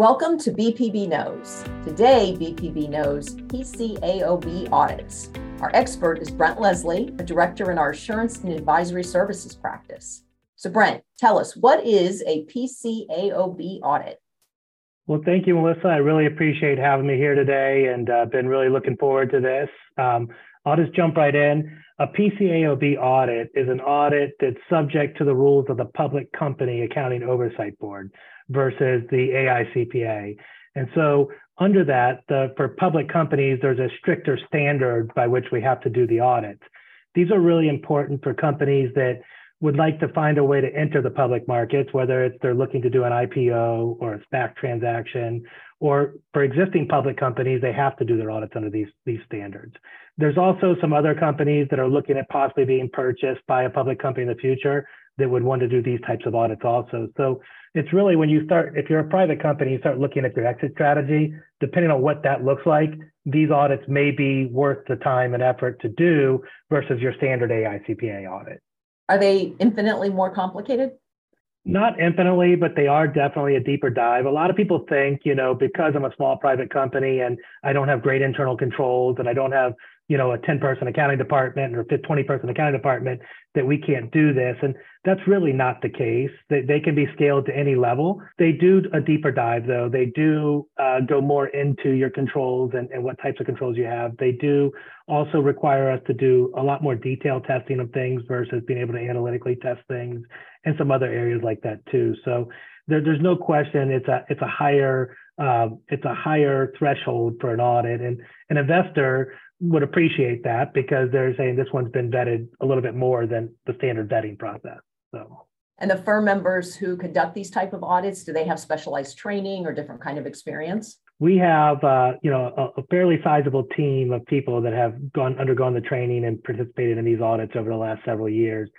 Welcome to BPB Knows. Today, BPB knows PCAOB audits. Our expert is Brent Leslie, a director in our assurance and advisory services practice. So, Brent, tell us what is a PCAOB audit? Well, thank you, Melissa. I really appreciate having me here today and uh, been really looking forward to this. Um, I'll just jump right in. A PCAOB audit is an audit that's subject to the rules of the Public Company Accounting Oversight Board versus the AICPA. And so under that, the, for public companies, there's a stricter standard by which we have to do the audits. These are really important for companies that would like to find a way to enter the public markets, whether it's they're looking to do an IPO or a SPAC transaction, or for existing public companies, they have to do their audits under these, these standards. There's also some other companies that are looking at possibly being purchased by a public company in the future that would want to do these types of audits also. So it's really when you start, if you're a private company, you start looking at your exit strategy, depending on what that looks like, these audits may be worth the time and effort to do versus your standard AICPA audit. Are they infinitely more complicated? Not infinitely, but they are definitely a deeper dive. A lot of people think, you know, because I'm a small private company and I don't have great internal controls and I don't have you know, a 10 person accounting department or a 20 person accounting department that we can't do this. And that's really not the case. They, they can be scaled to any level. They do a deeper dive though. They do uh, go more into your controls and, and what types of controls you have. They do also require us to do a lot more detailed testing of things versus being able to analytically test things and some other areas like that too. So there, there's no question it's a, it's a higher, uh, it's a higher threshold for an audit and an investor would appreciate that because they're saying this one's been vetted a little bit more than the standard vetting process. So. And the firm members who conduct these type of audits, do they have specialized training or different kind of experience? We have, uh, you know, a, a, fairly sizable team of people that have gone undergone the training and participated in these audits over the last several years.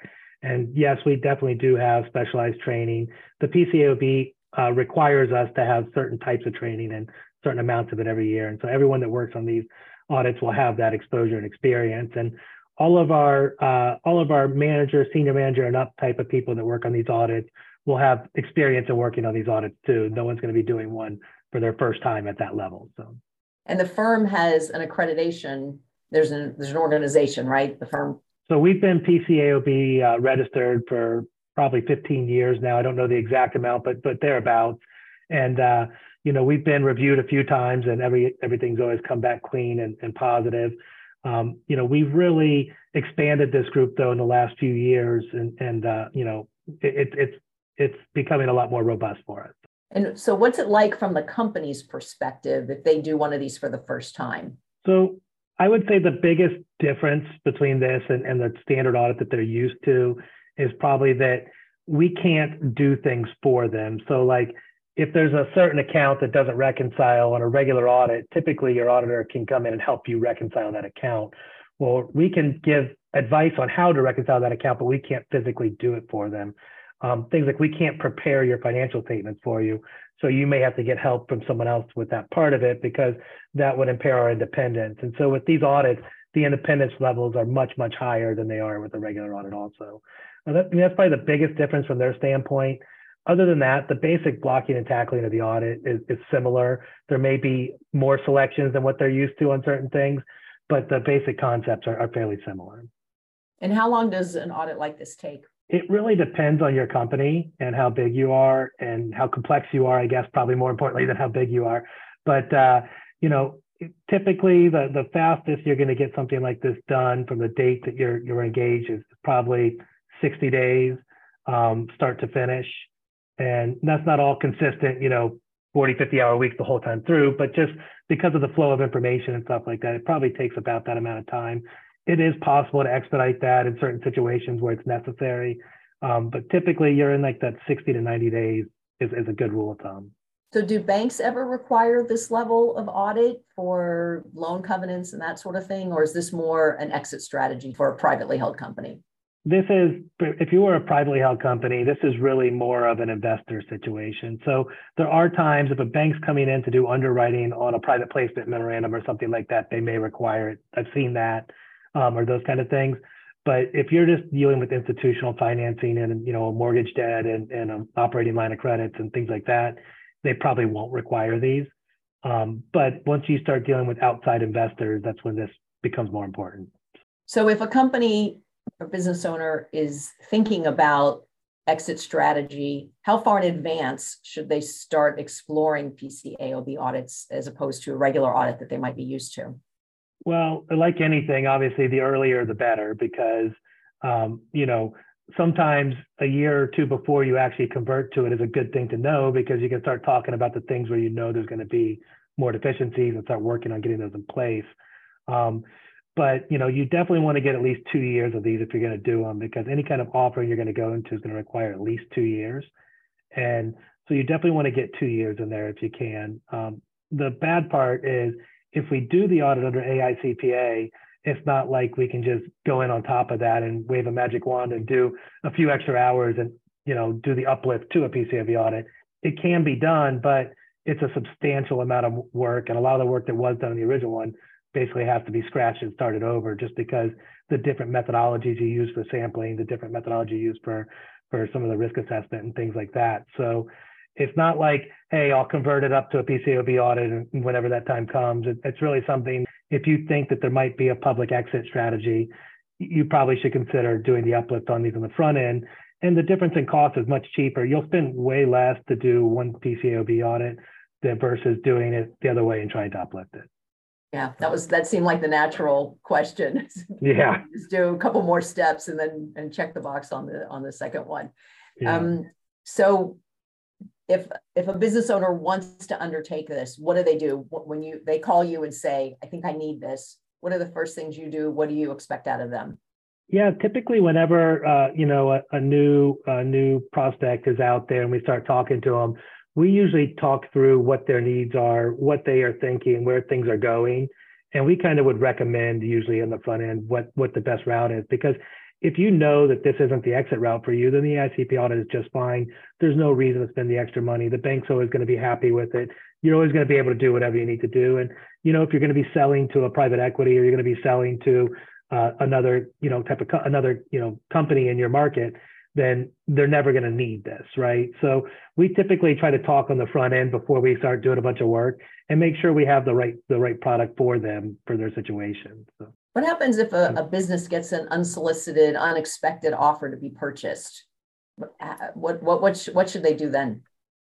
And yes, we definitely do have specialized training. The PCAOB uh, requires us to have certain types of training and certain amounts of it every year. And so everyone that works on these audits will have that exposure and experience. And all of our uh, all of our manager, senior manager, and up type of people that work on these audits will have experience in working on these audits too. No one's going to be doing one for their first time at that level. So, and the firm has an accreditation. There's an there's an organization, right? The firm. So we've been PCAOB uh, registered for probably 15 years now. I don't know the exact amount, but but thereabouts. And uh, you know, we've been reviewed a few times and every everything's always come back clean and, and positive. Um, you know, we've really expanded this group though in the last few years and and uh, you know, it, it's it's becoming a lot more robust for us. And so what's it like from the company's perspective if they do one of these for the first time? So I would say the biggest difference between this and, and the standard audit that they're used to is probably that we can't do things for them. So like if there's a certain account that doesn't reconcile on a regular audit, typically your auditor can come in and help you reconcile that account. Well, we can give advice on how to reconcile that account, but we can't physically do it for them. Um, things like we can't prepare your financial statements for you. So you may have to get help from someone else with that part of it because that would impair our independence. And so with these audits, the independence levels are much, much higher than they are with a regular audit also. That, I mean, that's probably the biggest difference from their standpoint. Other than that, the basic blocking and tackling of the audit is, is similar. There may be more selections than what they're used to on certain things, but the basic concepts are, are fairly similar. And how long does an audit like this take? It really depends on your company and how big you are and how complex you are, I guess, probably more importantly than how big you are. But, uh, you know, typically the, the fastest you're going to get something like this done from the date that you're, you're engaged is probably 60 days, um, start to finish. And that's not all consistent, you know, 40, 50 hour weeks the whole time through, but just because of the flow of information and stuff like that, it probably takes about that amount of time. It is possible to expedite that in certain situations where it's necessary. Um, but typically you're in like that 60 to 90 days is, is a good rule of thumb. So do banks ever require this level of audit for loan covenants and that sort of thing? Or is this more an exit strategy for a privately held company? This is if you were a privately held company this is really more of an investor situation so there are times if a bank's coming in to do underwriting on a private placement memorandum or something like that they may require it i've seen that um, or those kind of things but if you're just dealing with institutional financing and you know a mortgage debt and, and an operating line of credits and things like that they probably won't require these. Um, but once you start dealing with outside investors, that's when this becomes more important. So if a company or business owner is thinking about exit strategy, how far in advance should they start exploring PCAOB audits as opposed to a regular audit that they might be used to? Well, like anything, obviously, the earlier the better because, um, you know, sometimes a year or two before you actually convert to it is a good thing to know because you can start talking about the things where you know there's going to be more deficiencies and start working on getting those in place. Um, but you know, you definitely want to get at least two years of these if you're going to do them because any kind of offering you're going to go into is going to require at least two years, and so you definitely want to get two years in there if you can. Um, the bad part is if we do the audit under AICPA, it's not like we can just go in on top of that and wave a magic wand and do a few extra hours and you know do the uplift to a PCAOB audit. It can be done, but it's a substantial amount of work, and a lot of the work that was done in the original one basically has to be scratched and started over just because the different methodologies you use for sampling, the different methodology you use for for some of the risk assessment and things like that. So it's not like, hey, I'll convert it up to a PCAOB audit whenever that time comes. It, it's really something, if you think that there might be a public exit strategy, you probably should consider doing the uplift on these on the front end. And the difference in cost is much cheaper. You'll spend way less to do one PCAOB audit than versus doing it the other way and trying to uplift it. Yeah, that was that seemed like the natural question. Yeah. Just do a couple more steps and then and check the box on the on the second one. Yeah. Um, so if if a business owner wants to undertake this, what do they do when you they call you and say, "I think I need this"? What are the first things you do? What do you expect out of them? Yeah, typically whenever uh, you know a, a new a new prospect is out there and we start talking to them, we usually talk through what their needs are, what they are thinking, where things are going, and we kind of would recommend usually in the front end what what the best route is because if you know that this isn't the exit route for you, then the AICPA audit is just fine. There's no reason to spend the extra money. The bank's always going to be happy with it. You're always going to be able to do whatever you need to do. And you know, if you're going to be selling to a private equity or you're going to be selling to uh, another, you know, type of co- another, you know, company in your market, then they're never going to need this, right? So we typically try to talk on the front end before we start doing a bunch of work and make sure we have the right the right product for them for their situation. So. What happens if a, hmm. a business gets an unsolicited, unexpected offer to be purchased? Uh, what what what, sh- what should they do then?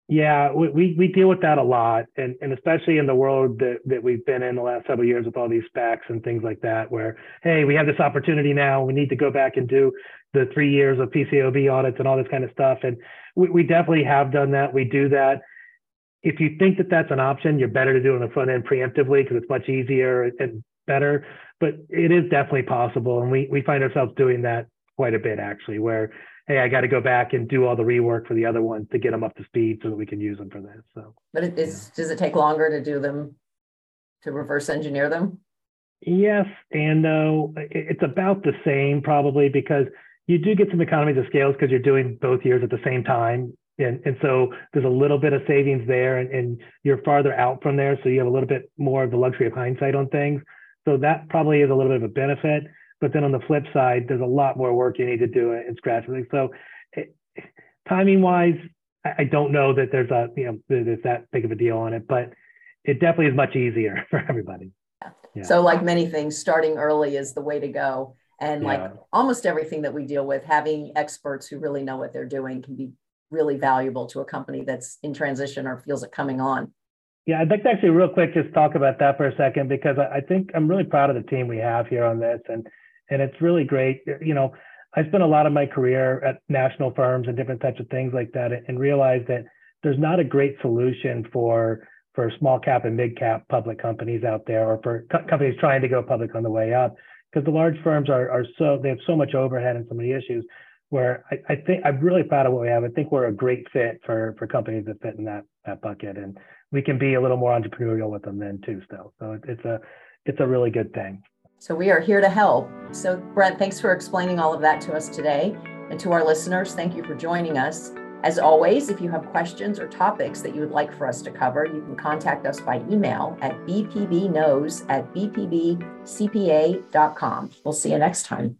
Yeah, we, we deal with that a lot, and, and especially in the world that, that we've been in the last several years with all these SPACs and things like that, where hey, we have this opportunity now, we need to go back and do the three years of PCAOB audits and all this kind of stuff, and we, we definitely have done that. We do that. If you think that that's an option, you're better to do it on the front end preemptively because it's much easier and better. But it is definitely possible, and we we find ourselves doing that quite a bit actually, where hey, I got to go back and do all the rework for the other ones to get them up to speed so that we can use them for this. So, but it is, yeah. does it take longer to do them, to reverse engineer them? Yes and no. It's about the same probably because you do get some economies of scales because you're doing both years at the same time. And, and so there's a little bit of savings there and, and you're farther out from there. So you have a little bit more of the luxury of hindsight on things. So that probably is a little bit of a benefit. But then on the flip side, there's a lot more work you need to do in scratch. So it, timing wise, I, don't know that there's a, you know, there's that big of a deal on it, but it definitely is much easier for everybody. Yeah. So like many things, starting early is the way to go. And yeah. like almost everything that we deal with, having experts who really know what they're doing can be really valuable to a company that's in transition or feels it coming on. Yeah, I'd like to actually real quick just talk about that for a second because I think I'm really proud of the team we have here on this. And and it's really great. You know, I spent a lot of my career at national firms and different types of things like that, and realized that there's not a great solution for for small cap and mid cap public companies out there, or for co- companies trying to go public on the way up, because the large firms are are so they have so much overhead and so many issues. Where I, I think I'm really proud of what we have. I think we're a great fit for for companies that fit in that that bucket, and we can be a little more entrepreneurial with them then too. Still, so it, it's a it's a really good thing. So we are here to help. So, Brent, thanks for explaining all of that to us today. And to our listeners, thank you for joining us. As always, if you have questions or topics that you would like for us to cover, you can contact us by email at bpbknows at bpbcpa.com. We'll see you next time.